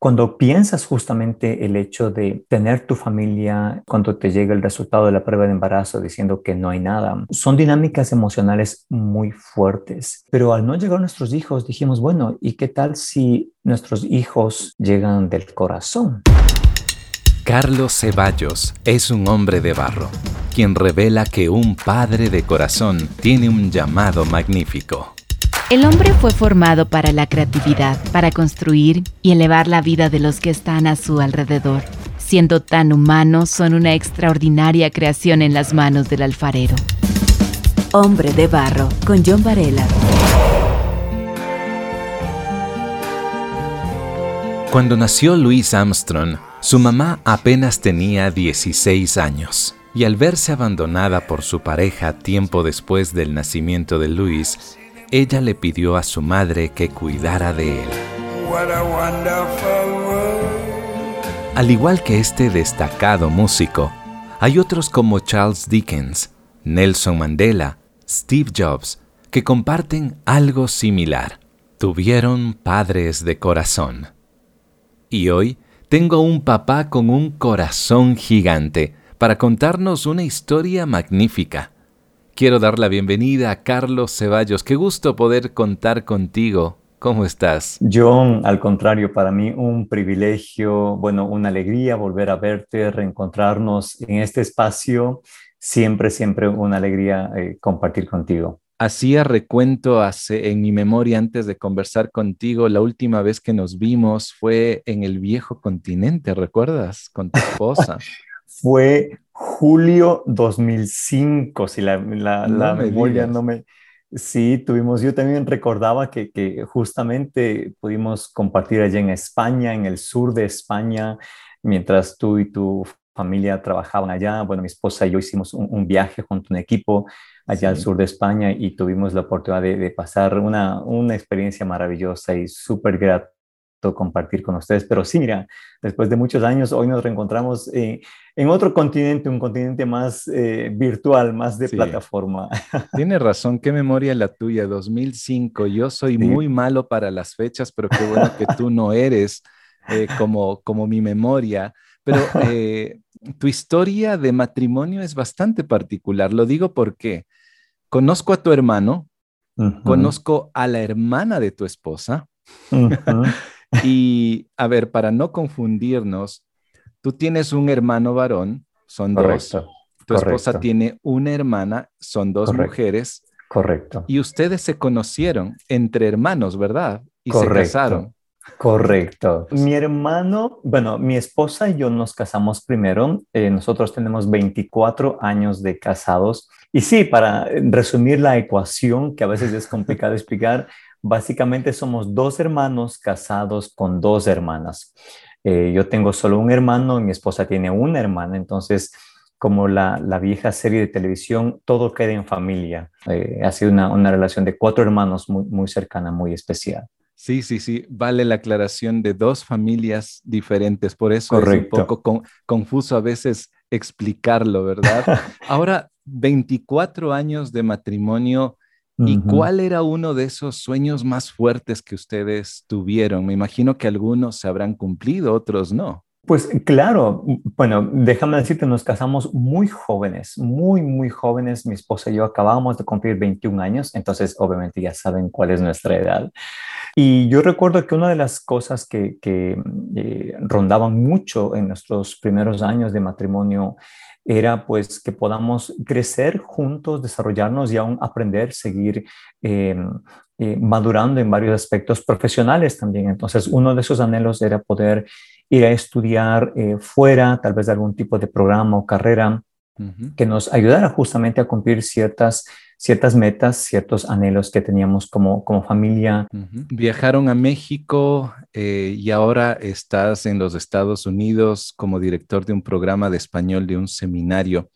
Cuando piensas justamente el hecho de tener tu familia cuando te llega el resultado de la prueba de embarazo diciendo que no hay nada, son dinámicas emocionales muy fuertes. Pero al no llegar nuestros hijos, dijimos, bueno, ¿y qué tal si nuestros hijos llegan del corazón? Carlos Ceballos es un hombre de barro, quien revela que un padre de corazón tiene un llamado magnífico. El hombre fue formado para la creatividad, para construir y elevar la vida de los que están a su alrededor. Siendo tan humanos, son una extraordinaria creación en las manos del alfarero. Hombre de Barro, con John Varela. Cuando nació Louis Armstrong, su mamá apenas tenía 16 años, y al verse abandonada por su pareja tiempo después del nacimiento de Louis, ella le pidió a su madre que cuidara de él. Al igual que este destacado músico, hay otros como Charles Dickens, Nelson Mandela, Steve Jobs, que comparten algo similar. Tuvieron padres de corazón. Y hoy tengo un papá con un corazón gigante para contarnos una historia magnífica Quiero dar la bienvenida a Carlos Ceballos. Qué gusto poder contar contigo. ¿Cómo estás? John, al contrario, para mí un privilegio, bueno, una alegría volver a verte, reencontrarnos en este espacio. Siempre, siempre una alegría eh, compartir contigo. Hacía recuento hace, en mi memoria antes de conversar contigo, la última vez que nos vimos fue en el viejo continente, ¿recuerdas? Con tu esposa. fue julio 2005, si la, memoria no me... Sí, tuvimos, yo también recordaba que, que, justamente pudimos compartir allá en España, en el sur de España, mientras tú y tu familia trabajaban allá. Bueno, mi esposa y yo hicimos un, viaje junto a un equipo allá al sur de España y tuvimos la oportunidad de, de pasar una, una experiencia maravillosa y súper grata compartir con ustedes. Pero sí, mira, después de muchos años, hoy nos reencontramos eh, en otro continente, un continente más eh, virtual, más de plataforma. Tiene razón, qué memoria la tuya, 2005. Yo soy muy malo para las fechas, pero qué bueno que tú no eres eh, como, como mi memoria. Pero tu historia de matrimonio es bastante particular. Lo digo porque conozco a tu hermano, conozco a la hermana de tu esposa. Y a ver, para no confundirnos, tú tienes un hermano varón, son dos. Tu esposa tiene una hermana, son dos mujeres. Correcto. Y ustedes se conocieron entre hermanos, ¿verdad? Y se casaron. Correcto. Mi hermano, bueno, mi esposa y yo nos casamos primero. Eh, nosotros tenemos 24 años de casados. Y sí, para resumir la ecuación, que a veces es complicado explicar, Básicamente somos dos hermanos casados con dos hermanas. Eh, yo tengo solo un hermano, mi esposa tiene una hermana, entonces como la, vieja serie de televisión, todo queda en familia. Eh, ha sido una, relación de cuatro hermanos muy, muy cercana, muy especial. Sí, sí, sí, vale la aclaración de dos familias diferentes, por eso es un poco confuso a veces explicarlo, ¿verdad? Ahora, 24 años de matrimonio, ¿Y cuál era uno de esos sueños más fuertes que ustedes tuvieron? Me imagino que algunos se habrán cumplido, otros no. Pues claro, bueno, déjame decirte, nos casamos muy jóvenes, muy, muy jóvenes. Mi esposa y yo acabamos de cumplir 21 años, entonces obviamente ya saben cuál es nuestra edad. Y yo recuerdo que una de las cosas que, eh, rondaban mucho en nuestros primeros años de matrimonio era pues que podamos crecer juntos, desarrollarnos y aún aprender, seguir eh, eh, madurando en varios aspectos profesionales también. Entonces, uno de esos anhelos era poder ir a estudiar eh, fuera, tal vez de algún tipo de programa o carrera que nos ayudara justamente a cumplir ciertas ciertas metas, ciertos anhelos que teníamos como, como familia. Viajaron a México eh, y ahora estás en los Estados Unidos como director de un programa de español de un seminario.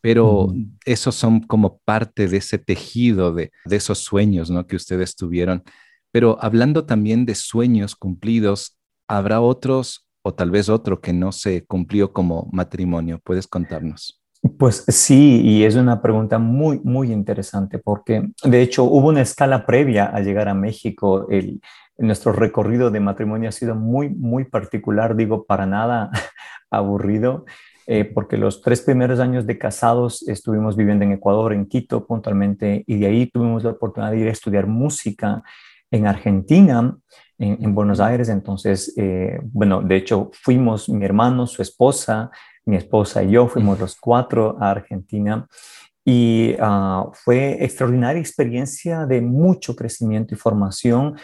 Pero esos son como parte de ese tejido de, de esos sueños ¿no? que ustedes tuvieron. Pero hablando también de sueños cumplidos, ¿habrá otros o tal vez otro que no se cumplió como matrimonio? ¿Puedes contarnos? Pues sí, y es una pregunta muy, muy interesante porque de hecho hubo una escala previa a llegar a México. El, nuestro recorrido de matrimonio ha sido muy, muy particular, digo, para nada aburrido. Eh, porque los tres primeros años de casados estuvimos viviendo en Ecuador, en Quito puntualmente, y de ahí tuvimos la oportunidad de ir a estudiar música en Argentina, en, Buenos Aires. Entonces, eh, bueno, de hecho fuimos mi hermano, su esposa, mi esposa y yo, fuimos los cuatro a Argentina. Y ah, fue extraordinaria experiencia de mucho crecimiento y formación.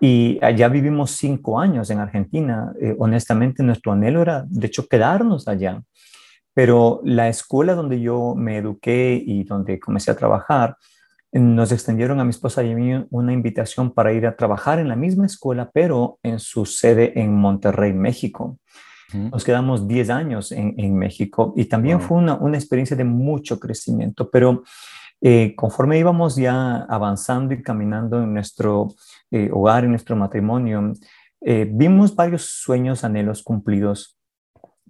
Y allá vivimos cinco años en Argentina. Eh, honestamente, nuestro anhelo era, de hecho, quedarnos allá. Pero la escuela donde yo me eduqué y donde comencé a trabajar, nos extendieron a mi esposa y a mí una invitación para ir a trabajar en la misma escuela, pero en su sede en Monterrey, México. Nos quedamos 10 años en, México y también fue una, una, experiencia de mucho crecimiento, pero eh, conforme íbamos ya avanzando y caminando en nuestro eh, hogar, en nuestro matrimonio, eh, vimos varios sueños, anhelos cumplidos.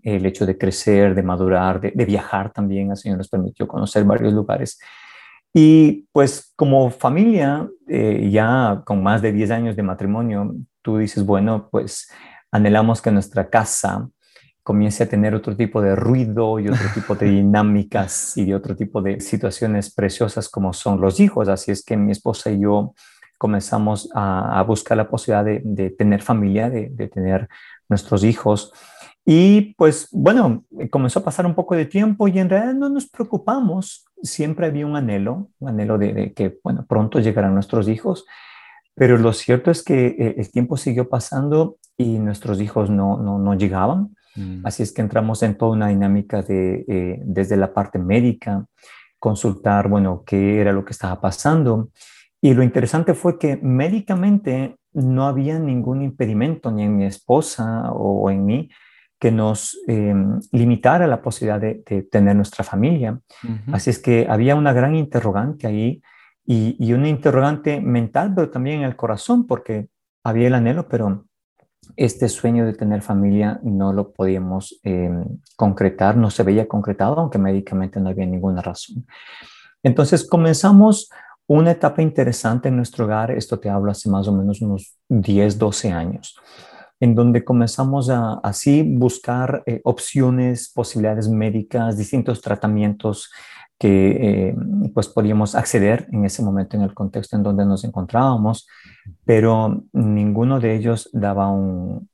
El hecho de crecer, de madurar, de, de viajar también, Señor nos permitió conocer varios lugares. Y pues como familia, ya con más de 10 años de matrimonio, tú dices, bueno, pues anhelamos que nuestra casa comience a tener otro tipo de ruido y otro tipo de dinámicas y de otro tipo de situaciones preciosas como son los hijos. Así es que mi esposa y yo comenzamos a, buscar la posibilidad de, tener familia, de, tener nuestros hijos. Y pues bueno, comenzó a pasar un poco de tiempo y en realidad no nos preocupamos. Siempre había un anhelo, un anhelo de, que, bueno, pronto llegarán nuestros hijos. Pero lo cierto es que eh, el tiempo siguió pasando y nuestros hijos no, no, no llegaban. Mm. Así es que entramos en toda una dinámica de, eh, desde la parte médica, consultar, bueno, qué era lo que estaba pasando. Y lo interesante fue que médicamente no había ningún impedimento ni en mi esposa o en mí que nos em, limitara la posibilidad de, tener nuestra familia. Así es que había una gran interrogante ahí y, y una interrogante mental, pero también en el corazón, porque había el anhelo, pero este sueño de tener familia no lo podíamos em, concretar, no se veía concretado, aunque médicamente no había ninguna razón. Entonces comenzamos una etapa interesante en nuestro hogar, esto te hablo hace más o menos unos 10, 12 años, en donde comenzamos a así buscar eh, opciones, posibilidades médicas, distintos tratamientos que eh, pues podíamos acceder en ese momento en el contexto en donde nos encontrábamos, pero ninguno de ellos daba un,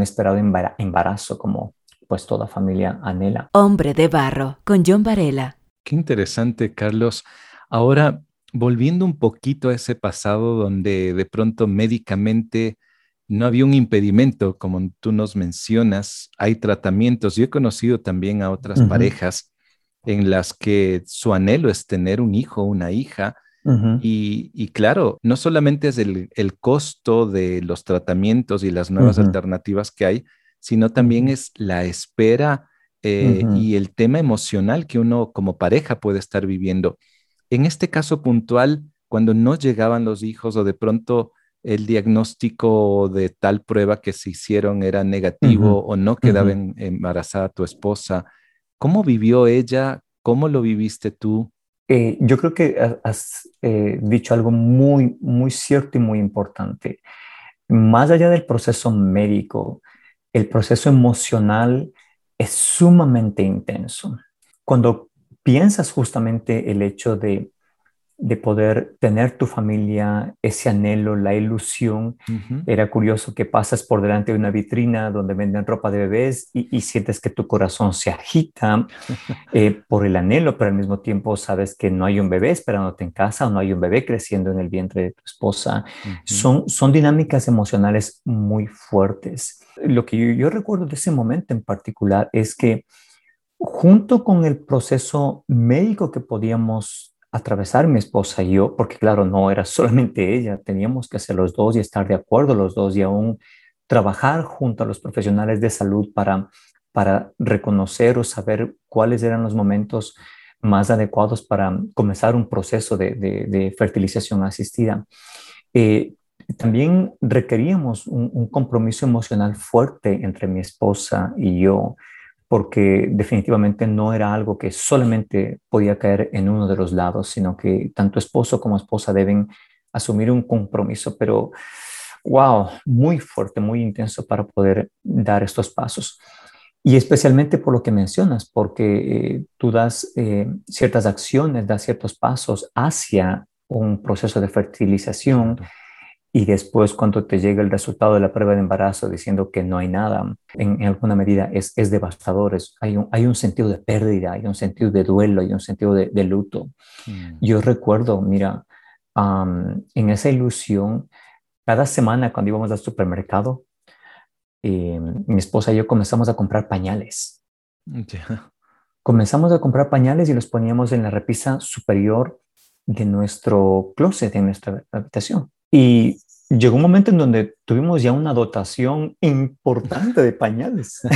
esperado embarazo como pues toda familia anhela. Hombre de barro, con John Varela. Qué interesante, Carlos. Ahora, volviendo un poquito a ese pasado donde de pronto médicamente no había un impedimento, como tú nos mencionas, hay tratamientos. Yo he conocido también a otras parejas en las que su anhelo es tener un hijo, una hija. y, claro, no solamente es el, costo de los tratamientos y las nuevas alternativas que hay, sino también es la espera eh, y el tema emocional que uno como pareja puede estar viviendo. En este caso puntual, cuando no llegaban los hijos o de pronto el diagnóstico de tal prueba que se hicieron era negativo o no quedaba embarazada tu esposa, ¿Cómo vivió ella? ¿Cómo lo viviste tú? Eh, yo creo que has eh, dicho algo muy, muy cierto y muy importante. Más allá del proceso médico, el proceso emocional es sumamente intenso. Cuando piensas justamente el hecho de de poder tener tu familia, ese anhelo, la ilusión. Era curioso que pasas por delante de una vitrina donde venden ropa de bebés y, sientes que tu corazón se agita eh, por el anhelo, pero al mismo tiempo sabes que no hay un bebé esperándote en casa o no hay un bebé creciendo en el vientre de tu esposa. son, son dinámicas emocionales muy fuertes. Lo que yo, yo recuerdo de ese momento en particular es que junto con el proceso médico que podíamos atravesar mi esposa y yo, porque claro, no era solamente ella, teníamos que hacer los dos y estar de acuerdo los dos y aún trabajar junto a los profesionales de salud para, para reconocer o saber cuáles eran los momentos más adecuados para comenzar un proceso de, fertilización asistida. Eh, también requeríamos un, compromiso emocional fuerte entre mi esposa y yo porque definitivamente no era algo que solamente podía caer en uno de los lados, sino que tanto esposo como esposa deben asumir un compromiso, pero wow, muy fuerte, muy intenso para poder dar estos pasos. Y especialmente por lo que mencionas, porque eh, tú das eh, ciertas acciones, das ciertos pasos hacia un proceso de fertilización y después cuando te llega el resultado de la prueba de embarazo diciendo que no hay nada, en, alguna medida es, es devastador, hay, un, hay un sentido de pérdida, hay un sentido de duelo, hay un sentido de, luto. Mm. Yo recuerdo, mira, en esa ilusión, cada semana cuando íbamos al supermercado, eh, mi esposa y yo comenzamos a comprar pañales. Comenzamos a comprar pañales y los poníamos en la repisa superior de nuestro closet, de nuestra habitación. Y llegó un momento en donde tuvimos ya una dotación importante de pañales.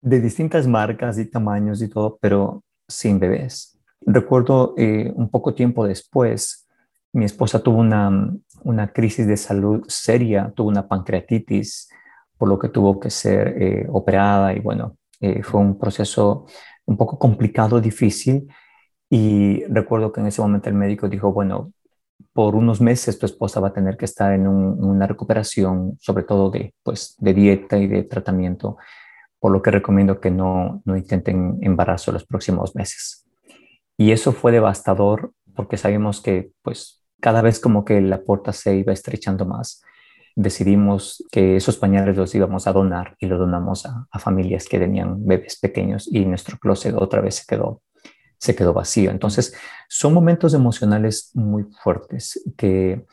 De distintas marcas y tamaños y todo, pero sin bebés. Recuerdo eh, un poco tiempo después, mi esposa tuvo una, una crisis de salud seria, tuvo una pancreatitis, por lo que tuvo que ser eh, operada y bueno, eh, fue un proceso un poco complicado, difícil. Y recuerdo que en ese momento el médico dijo, bueno, por unos meses tu esposa va a tener que estar en una recuperación, sobre todo de, pues, de dieta y de tratamiento, por lo que recomiendo que no, no intenten embarazo los próximos meses. Y eso fue devastador porque sabíamos que pues cada vez como que la puerta se iba estrechando más. Decidimos que esos pañales los íbamos a donar y los donamos a, a familias que tenían bebés pequeños y nuestro closet otra vez se quedó se quedó vacío. Entonces, son momentos emocionales muy fuertes que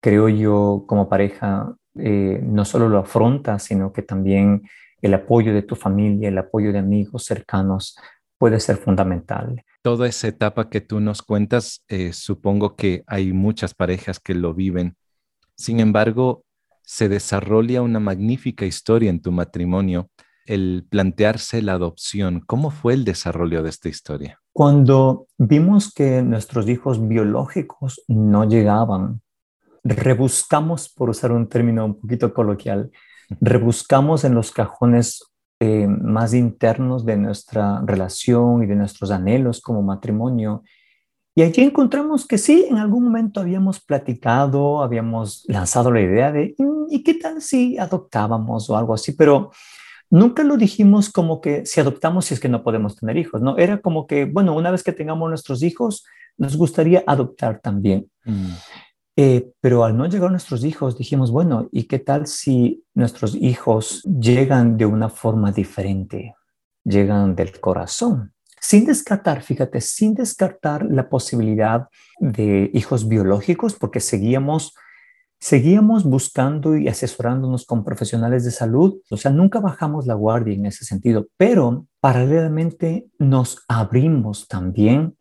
creo yo como pareja eh, no solo lo afronta, sino que también el apoyo de tu familia, el apoyo de amigos cercanos puede ser fundamental. Toda esa etapa que tú nos cuentas, eh, supongo que hay muchas parejas que lo viven. Sin embargo, se desarrolla una magnífica historia en tu matrimonio, el plantearse la adopción. ¿Cómo fue el desarrollo de esta historia? Cuando vimos que nuestros hijos biológicos no llegaban, rebuscamos, por usar un término un poquito coloquial, rebuscamos en los cajones eh, más internos de nuestra relación y de nuestros anhelos como matrimonio. Y allí encontramos que sí, en algún momento habíamos platicado, habíamos lanzado la idea de, mm, ¿y qué tal si adoptábamos o algo así? Pero nunca lo dijimos como que si adoptamos si es que no podemos tener hijos, ¿no? Era como que, bueno, una vez que tengamos nuestros hijos, nos gustaría adoptar también. Mm. Eh, pero al no llegar nuestros hijos, dijimos, bueno, ¿y qué tal si nuestros hijos llegan de una forma diferente? Llegan del corazón. Sin descartar, fíjate, sin descartar la posibilidad de hijos biológicos, porque seguíamos Seguíamos buscando y asesorándonos con profesionales de salud, o sea, nunca bajamos la guardia en ese sentido, pero paralelamente nos abrimos también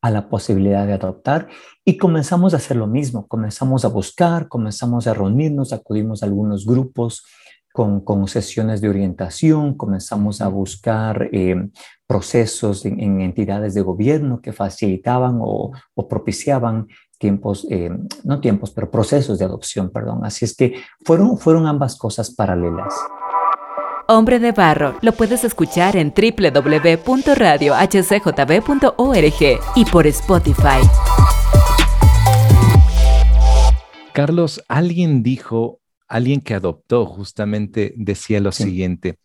a la posibilidad de adoptar y comenzamos a hacer lo mismo, comenzamos a buscar, comenzamos a reunirnos, acudimos a algunos grupos con, con sesiones de orientación, comenzamos a buscar eh, procesos en, entidades de gobierno que facilitaban o, o propiciaban tiempos, eh, no tiempos, pero procesos de adopción, perdón. Así es que fueron, fueron ambas cosas paralelas. Hombre de Barro lo puedes escuchar en www.radiohcjb.org y por Spotify. Carlos, alguien dijo, alguien que adoptó justamente decía lo siguiente,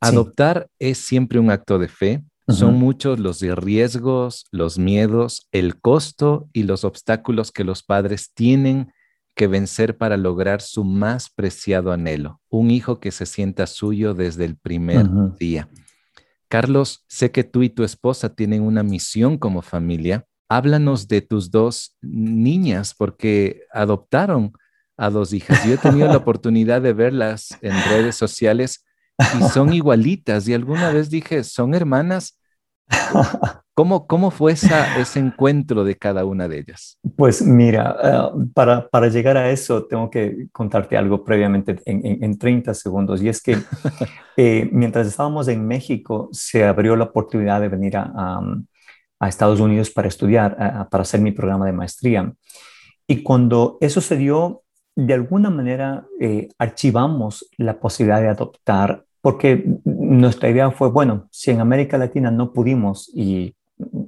adoptar es siempre un acto de fe, son muchos los riesgos, los miedos, el costo y los obstáculos que los padres tienen que vencer para lograr su más preciado anhelo, un hijo que se sienta suyo desde el primer día. Carlos, sé que tú y tu esposa tienen una misión como familia. Háblanos de tus dos niñas porque adoptaron a dos hijas. Yo he tenido la oportunidad de verlas en redes sociales y son igualitas. Y alguna vez dije, son hermanas ¿Cómo, cómo fue esa, ese encuentro de cada una de ellas? Pues mira, eh, para, para, llegar a eso tengo que contarte algo previamente en, en, 30 segundos. Y es que eh, mientras estábamos en México, se abrió la oportunidad de venir a, a, Estados Unidos para estudiar, para hacer mi programa de maestría. Y cuando eso se dio, de alguna manera eh, archivamos la posibilidad de adoptar porque nuestra idea fue, bueno, si en América Latina no pudimos y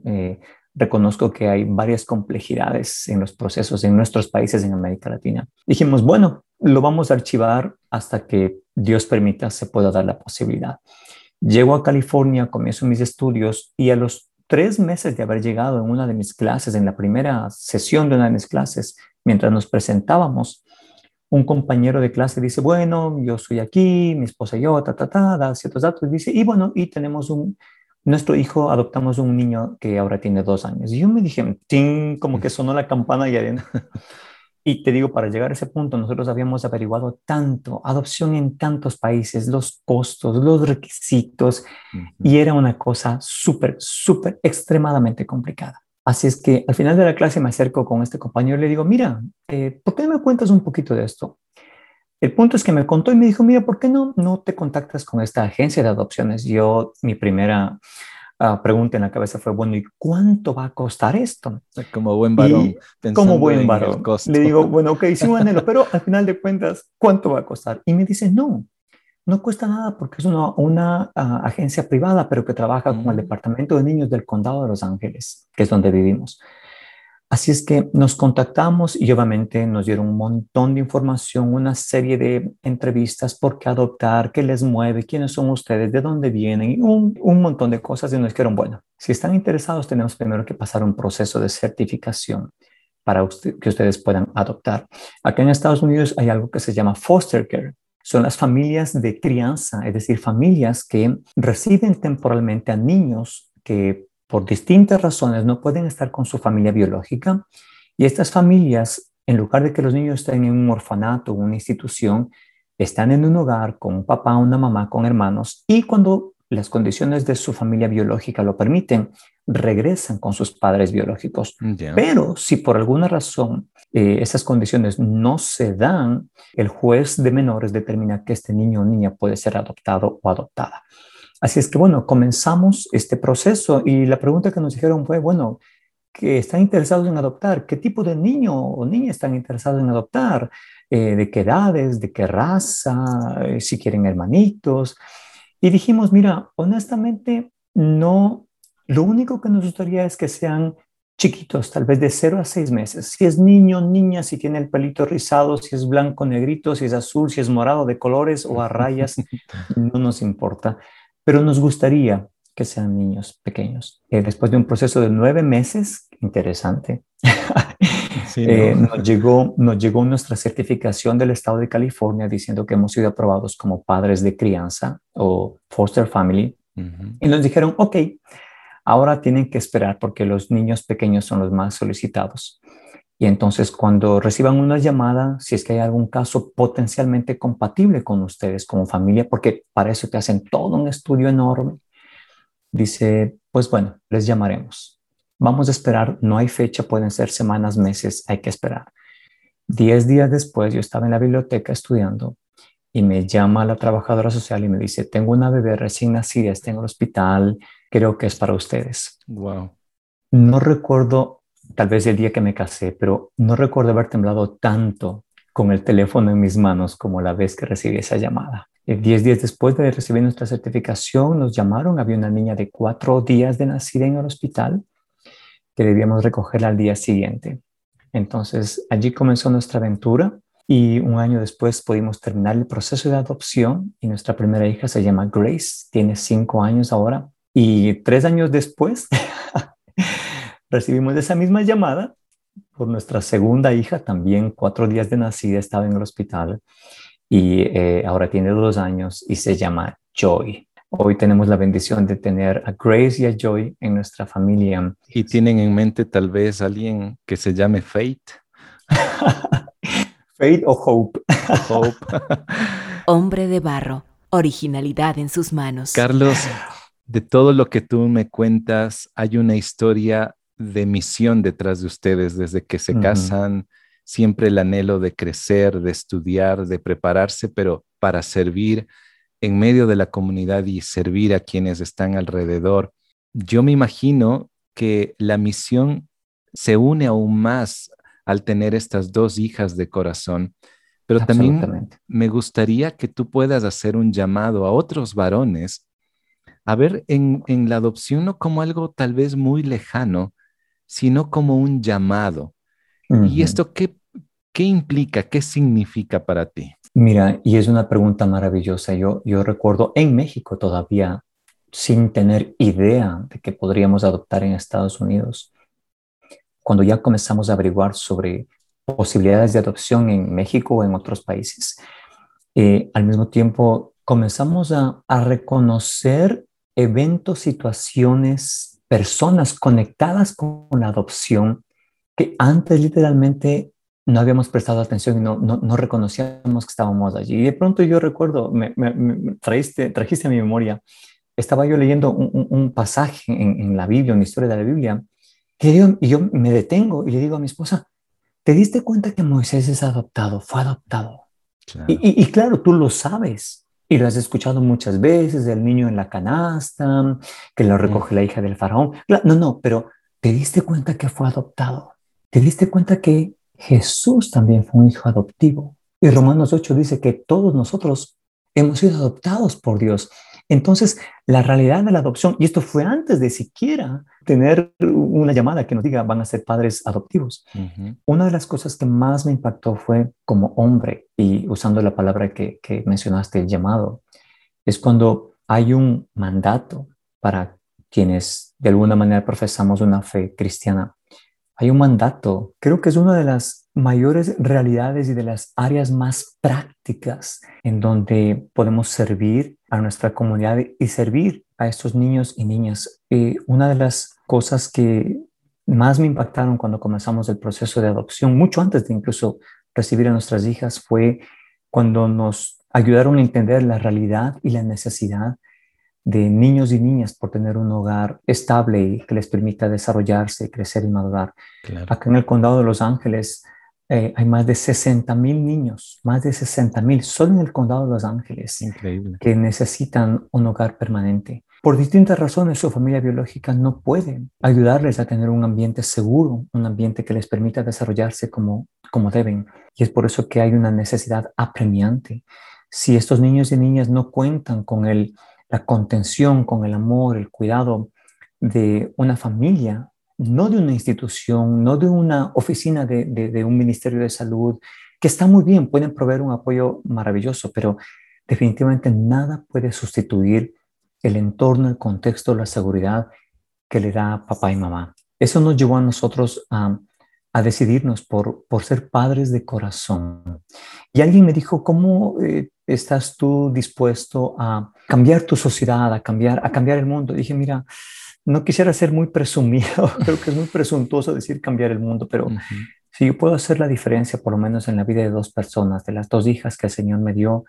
eh, reconozco que hay varias complejidades en los procesos en nuestros países en América Latina. Dijimos, bueno, lo vamos a archivar hasta que Dios permita se pueda dar la posibilidad. Llego a California, comienzo mis estudios y a los tres meses de haber llegado en una de mis clases, en la primera sesión de una de mis clases, mientras nos presentábamos, un compañero de clase dice, bueno, yo soy aquí, mi esposa y yo, ta, ta, ta, da ciertos datos, y dice, y bueno, y tenemos un, nuestro hijo, adoptamos un niño que ahora tiene dos años. Y yo me dije, ¡ting! como que sonó la campana y adentro. Y te digo, para llegar a ese punto, nosotros habíamos averiguado tanto, adopción en tantos países, los costos, los requisitos, y era una cosa súper, súper, extremadamente complicada. Así es que al final de la clase me acerco con este compañero y le digo, mira, eh, ¿por qué no me cuentas un poquito de esto? El punto es que me contó y me dijo, mira, ¿por qué no, no te contactas con esta agencia de adopciones? Yo, mi primera uh, pregunta en la cabeza fue, bueno, ¿y cuánto va a costar esto? Como buen varón. Como buen varón. Le digo, bueno, ok, sí, anhelo, pero al final de cuentas, ¿cuánto va a costar? Y me dice, no, no cuesta nada porque es una, una uh, agencia privada, pero que trabaja con el mm. Departamento de Niños del Condado de Los Ángeles, que es donde vivimos. Así es que nos contactamos y obviamente nos dieron un montón de información, una serie de entrevistas, por qué adoptar, qué les mueve, quiénes son ustedes, de dónde vienen, un, un montón de cosas y nos dijeron, bueno, si están interesados tenemos primero que pasar un proceso de certificación para que ustedes puedan adoptar. Acá en Estados Unidos hay algo que se llama foster care. Son las familias de crianza, es decir, familias que reciben temporalmente a niños que por distintas razones no pueden estar con su familia biológica y estas familias, en lugar de que los niños estén en un orfanato o una institución, están en un hogar con un papá, una mamá, con hermanos y cuando las condiciones de su familia biológica lo permiten, regresan con sus padres biológicos. Pero si por alguna razón eh, esas condiciones no se dan, el juez de menores determina que este niño o niña puede ser adoptado o adoptada. Así es que, bueno, comenzamos este proceso y la pregunta que nos dijeron fue, bueno, que están interesados en adoptar, ¿qué tipo de niño o niña están interesados en adoptar? Eh, ¿De qué edades? ¿De qué raza? Eh, si quieren hermanitos. Y dijimos, mira, honestamente, no, lo único que nos gustaría es que sean chiquitos, tal vez de 0 a 6 meses. Si es niño, niña, si tiene el pelito rizado, si es blanco, negrito, si es azul, si es morado de colores o a rayas, no nos importa pero nos gustaría que sean niños pequeños. Eh, después de un proceso de nueve meses, interesante, eh, nos, llegó, nos llegó nuestra certificación del Estado de California diciendo que hemos sido aprobados como padres de crianza o foster family. Y nos dijeron, ok, ahora tienen que esperar porque los niños pequeños son los más solicitados. Y entonces cuando reciban una llamada, si es que hay algún caso potencialmente compatible con ustedes como familia, porque para eso te hacen todo un estudio enorme, dice, pues bueno, les llamaremos. Vamos a esperar, no hay fecha, pueden ser semanas, meses, hay que esperar. Diez días después yo estaba en la biblioteca estudiando y me llama la trabajadora social y me dice, tengo una bebé recién nacida, está en el hospital, creo que es para ustedes. Wow. No recuerdo tal vez el día que me casé, pero no recuerdo haber temblado tanto con el teléfono en mis manos como la vez que recibí esa llamada. Eh, diez días después de recibir nuestra certificación, nos llamaron. Había una niña de cuatro días de nacida en el hospital que debíamos recogerla al día siguiente. Entonces, allí comenzó nuestra aventura y un año después pudimos terminar el proceso de adopción y nuestra primera hija se llama Grace, tiene cinco años ahora. Y tres años después recibimos esa misma llamada por nuestra segunda hija, también cuatro días de nacida, estaba en el hospital y eh, ahora tiene dos años y se llama Joy. Hoy tenemos la bendición de tener a Grace y a Joy en nuestra familia. ¿Y tienen en mente tal vez alguien que se llame Fate? Fate o Hope. Hope. Hombre de barro, originalidad en sus manos. Carlos, de todo lo que tú me cuentas, hay una historia de misión detrás de ustedes desde que se casan, siempre el anhelo de crecer, de estudiar, de prepararse, pero para servir en medio de la comunidad y servir a quienes están alrededor. Yo me imagino que la misión se une aún más al tener estas dos hijas de corazón, pero también me gustaría que tú puedas hacer un llamado a otros varones a ver en, en la adopción no como algo tal vez muy lejano, sino como un llamado. ¿Y esto qué, qué implica? ¿Qué significa para ti? Mira, y es una pregunta maravillosa. Yo, yo recuerdo en México todavía, sin tener idea de que podríamos adoptar en Estados Unidos, cuando ya comenzamos a averiguar sobre posibilidades de adopción en México o en otros países, eh, al mismo tiempo comenzamos a, a reconocer eventos, situaciones, personas conectadas con la adopción que antes literalmente no habíamos prestado atención y no, no, reconocíamos que estábamos allí. Y de pronto yo recuerdo, me, trajiste, trajiste a mi memoria, estaba yo leyendo un, pasaje en, la Biblia, una historia de la Biblia, y yo, y yo me detengo y le digo a mi esposa, ¿te diste cuenta que Moisés es adoptado? Fue adoptado. Y, y, claro, tú lo sabes y lo has escuchado muchas veces, el niño en la canasta, que lo recoge la hija del faraón. No, no, pero ¿te diste cuenta que fue adoptado? ¿Te diste cuenta que Jesús también fue un hijo adoptivo. Y Romanos 8 dice que todos nosotros hemos sido adoptados por Dios. Entonces, la realidad de la adopción, y esto fue antes de siquiera tener una llamada que nos diga van a ser padres adoptivos. Una de las cosas que más me impactó fue como hombre, y usando la palabra que, que mencionaste, el llamado, es cuando hay un mandato para quienes de alguna manera profesamos una fe cristiana hay un mandato. Creo que es una de las mayores realidades y de las áreas más prácticas en donde podemos servir a nuestra comunidad y servir a estos niños y niñas. una de las cosas que más me impactaron cuando comenzamos el proceso de adopción, mucho antes de incluso recibir a nuestras hijas, fue cuando nos ayudaron a entender la realidad y la necesidad de niños y niñas por tener un hogar estable y que les permita desarrollarse, crecer y madurar. Acá en el condado de Los Ángeles eh, hay más de 60 mil niños, más de 60 mil, solo en el condado de Los Ángeles, que necesitan un hogar permanente. Por distintas razones, su familia biológica no puede ayudarles a tener un ambiente seguro, un ambiente que les permita desarrollarse como, como deben. Y es por eso que hay una necesidad apremiante. Si estos niños y niñas no cuentan con el la contención con el amor, el cuidado de una familia, no de una institución, no de una oficina de, un ministerio de salud, que está muy bien, pueden proveer un apoyo maravilloso, pero definitivamente nada puede sustituir el entorno, el contexto, la seguridad que le da papá y mamá. Eso nos llevó a nosotros a, decidirnos por, por ser padres de corazón. Y alguien me dijo, ¿cómo eh, estás tú dispuesto a cambiar tu sociedad, a cambiar, a cambiar el mundo? dije, mira, no quisiera ser muy presumido, creo que es muy presuntuoso decir cambiar el mundo, pero si yo puedo hacer la diferencia, por lo menos en la vida de dos personas, de las dos hijas que el Señor me dio,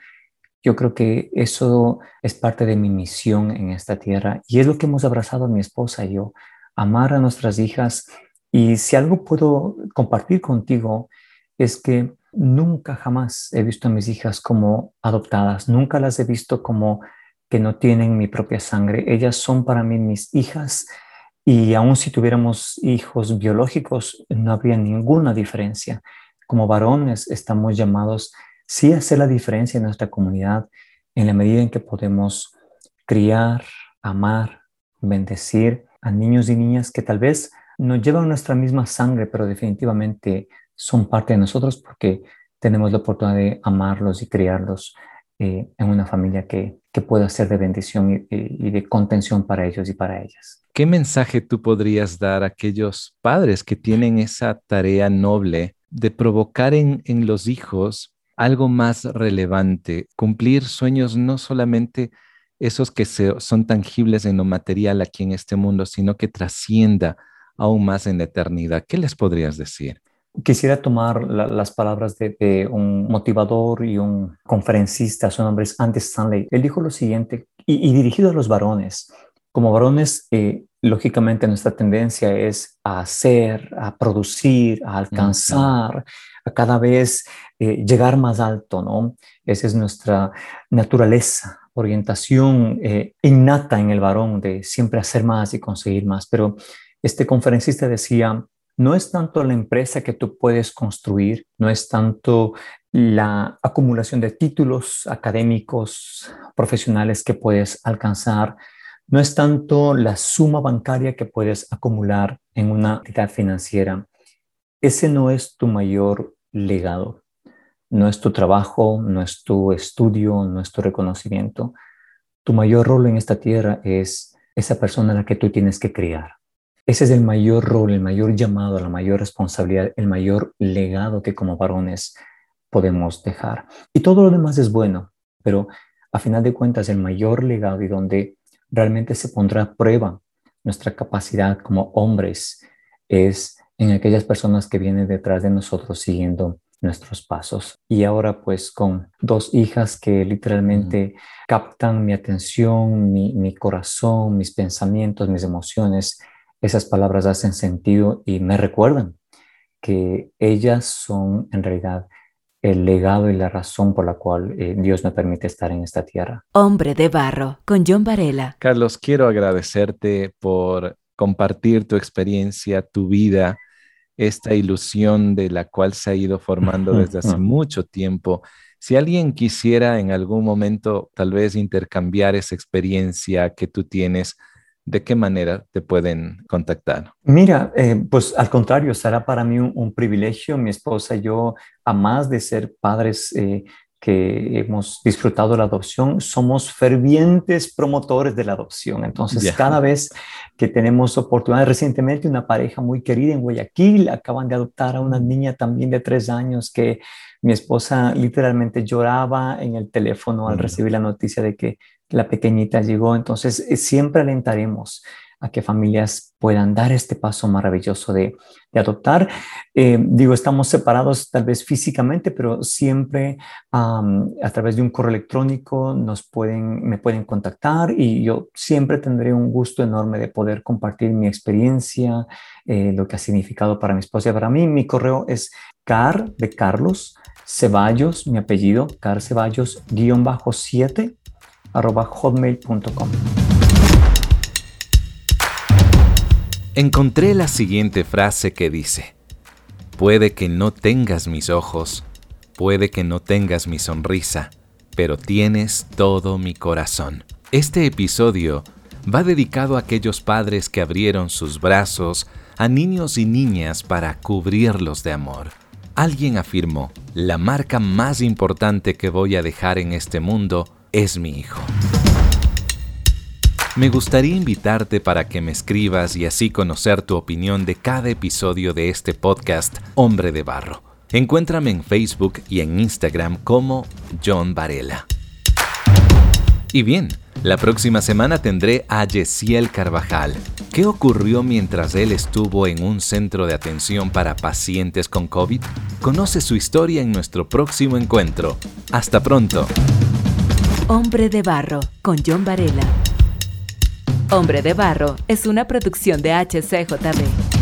yo creo que eso es parte de mi misión en esta tierra y es lo que hemos abrazado mi esposa y yo, amar a nuestras hijas. Y si algo puedo compartir contigo es que Nunca jamás he visto a mis hijas como adoptadas, nunca las he visto como que no tienen mi propia sangre. Ellas son para mí mis hijas y aun si tuviéramos hijos biológicos, no habría ninguna diferencia. Como varones estamos llamados sí a hacer la diferencia en nuestra comunidad en la medida en que podemos criar, amar, bendecir a niños y niñas que tal vez no llevan nuestra misma sangre, pero definitivamente son parte de nosotros porque tenemos la oportunidad de amarlos y criarlos eh, en una familia que, que, pueda ser de bendición y, de contención para ellos y para ellas. ¿Qué mensaje tú podrías dar a aquellos padres que tienen esa tarea noble de provocar en, en los hijos algo más relevante, cumplir sueños no solamente esos que son tangibles en lo material aquí en este mundo, sino que trascienda aún más en la eternidad? ¿Qué les podrías decir? Quisiera tomar las palabras de, un motivador y un conferencista, su nombre es Andy Stanley. Él dijo lo siguiente, y, dirigido a los varones. Como varones, eh, lógicamente nuestra tendencia es a hacer, a producir, a alcanzar, a cada vez eh, llegar más alto, ¿no? Esa es nuestra naturaleza, orientación eh, innata en el varón de siempre hacer más y conseguir más. Pero este conferencista decía, no es tanto la empresa que tú puedes construir, no es tanto la acumulación de títulos académicos, profesionales que puedes alcanzar, no es tanto la suma bancaria que puedes acumular en una entidad financiera. Ese no es tu mayor legado. No es tu trabajo, no es tu estudio, no es tu reconocimiento. Tu mayor rol en esta tierra es esa persona a la que tú tienes que criar. Ese es el mayor rol, el mayor llamado, la mayor responsabilidad, el mayor legado que como varones podemos dejar. Y todo lo demás es bueno, pero a final de cuentas el mayor legado y donde realmente se pondrá a prueba nuestra capacidad como hombres es en aquellas personas que vienen detrás de nosotros siguiendo nuestros pasos. Y ahora pues con dos hijas que literalmente captan mi atención, mi, mi corazón, mis pensamientos, mis emociones, esas palabras hacen sentido y me recuerdan que ellas son en realidad el legado y la razón por la cual eh, Dios me permite estar en esta tierra. Hombre de barro, con John Varela. Carlos, quiero agradecerte por compartir tu experiencia, tu vida, esta ilusión de la cual se ha ido formando desde hace mucho tiempo. Si alguien quisiera en algún momento tal vez intercambiar esa experiencia que tú tienes, ¿de qué manera te pueden contactar? Mira, eh, pues al contrario, será para mí un, privilegio. Mi esposa y yo, a más de ser padres eh, que hemos disfrutado la adopción, somos fervientes promotores de la adopción. Entonces, cada vez que tenemos oportunidad, recientemente una pareja muy querida en Guayaquil acaban de adoptar a una niña también de tres años que mi esposa literalmente lloraba en el teléfono al recibir la noticia de que la pequeñita llegó. Entonces, eh, siempre alentaremos a que familias puedan dar este paso maravilloso de, adoptar. Eh, digo, estamos separados tal vez físicamente, pero siempre a través de un correo electrónico nos pueden, me pueden contactar y yo siempre tendré un gusto enorme de poder compartir mi experiencia, eh, lo que ha significado para mi esposa y para mí. Mi correo es car de Carlos Ceballos, mi apellido, car Ceballos, guion bajo 7 arroba hotmail.com. Encontré la siguiente frase que dice, puede que no tengas mis ojos, puede que no tengas mi sonrisa, pero tienes todo mi corazón. Este episodio va dedicado a aquellos padres que abrieron sus brazos a niños y niñas para cubrirlos de amor. Alguien afirmó, la marca más importante que voy a dejar en este mundo es mi hijo. Me gustaría invitarte para que me escribas y así conocer tu opinión de cada episodio de este podcast Hombre de Barro. Encuéntrame en Facebook y en Instagram como John Varela. Y bien, la próxima semana tendré a Yesiel Carvajal. ¿Qué ocurrió mientras él estuvo en un centro de atención para pacientes con COVID? Conoce su historia en nuestro próximo encuentro. Hasta pronto. Hombre de Barro con John Varela. Hombre de Barro es una producción de HCJB.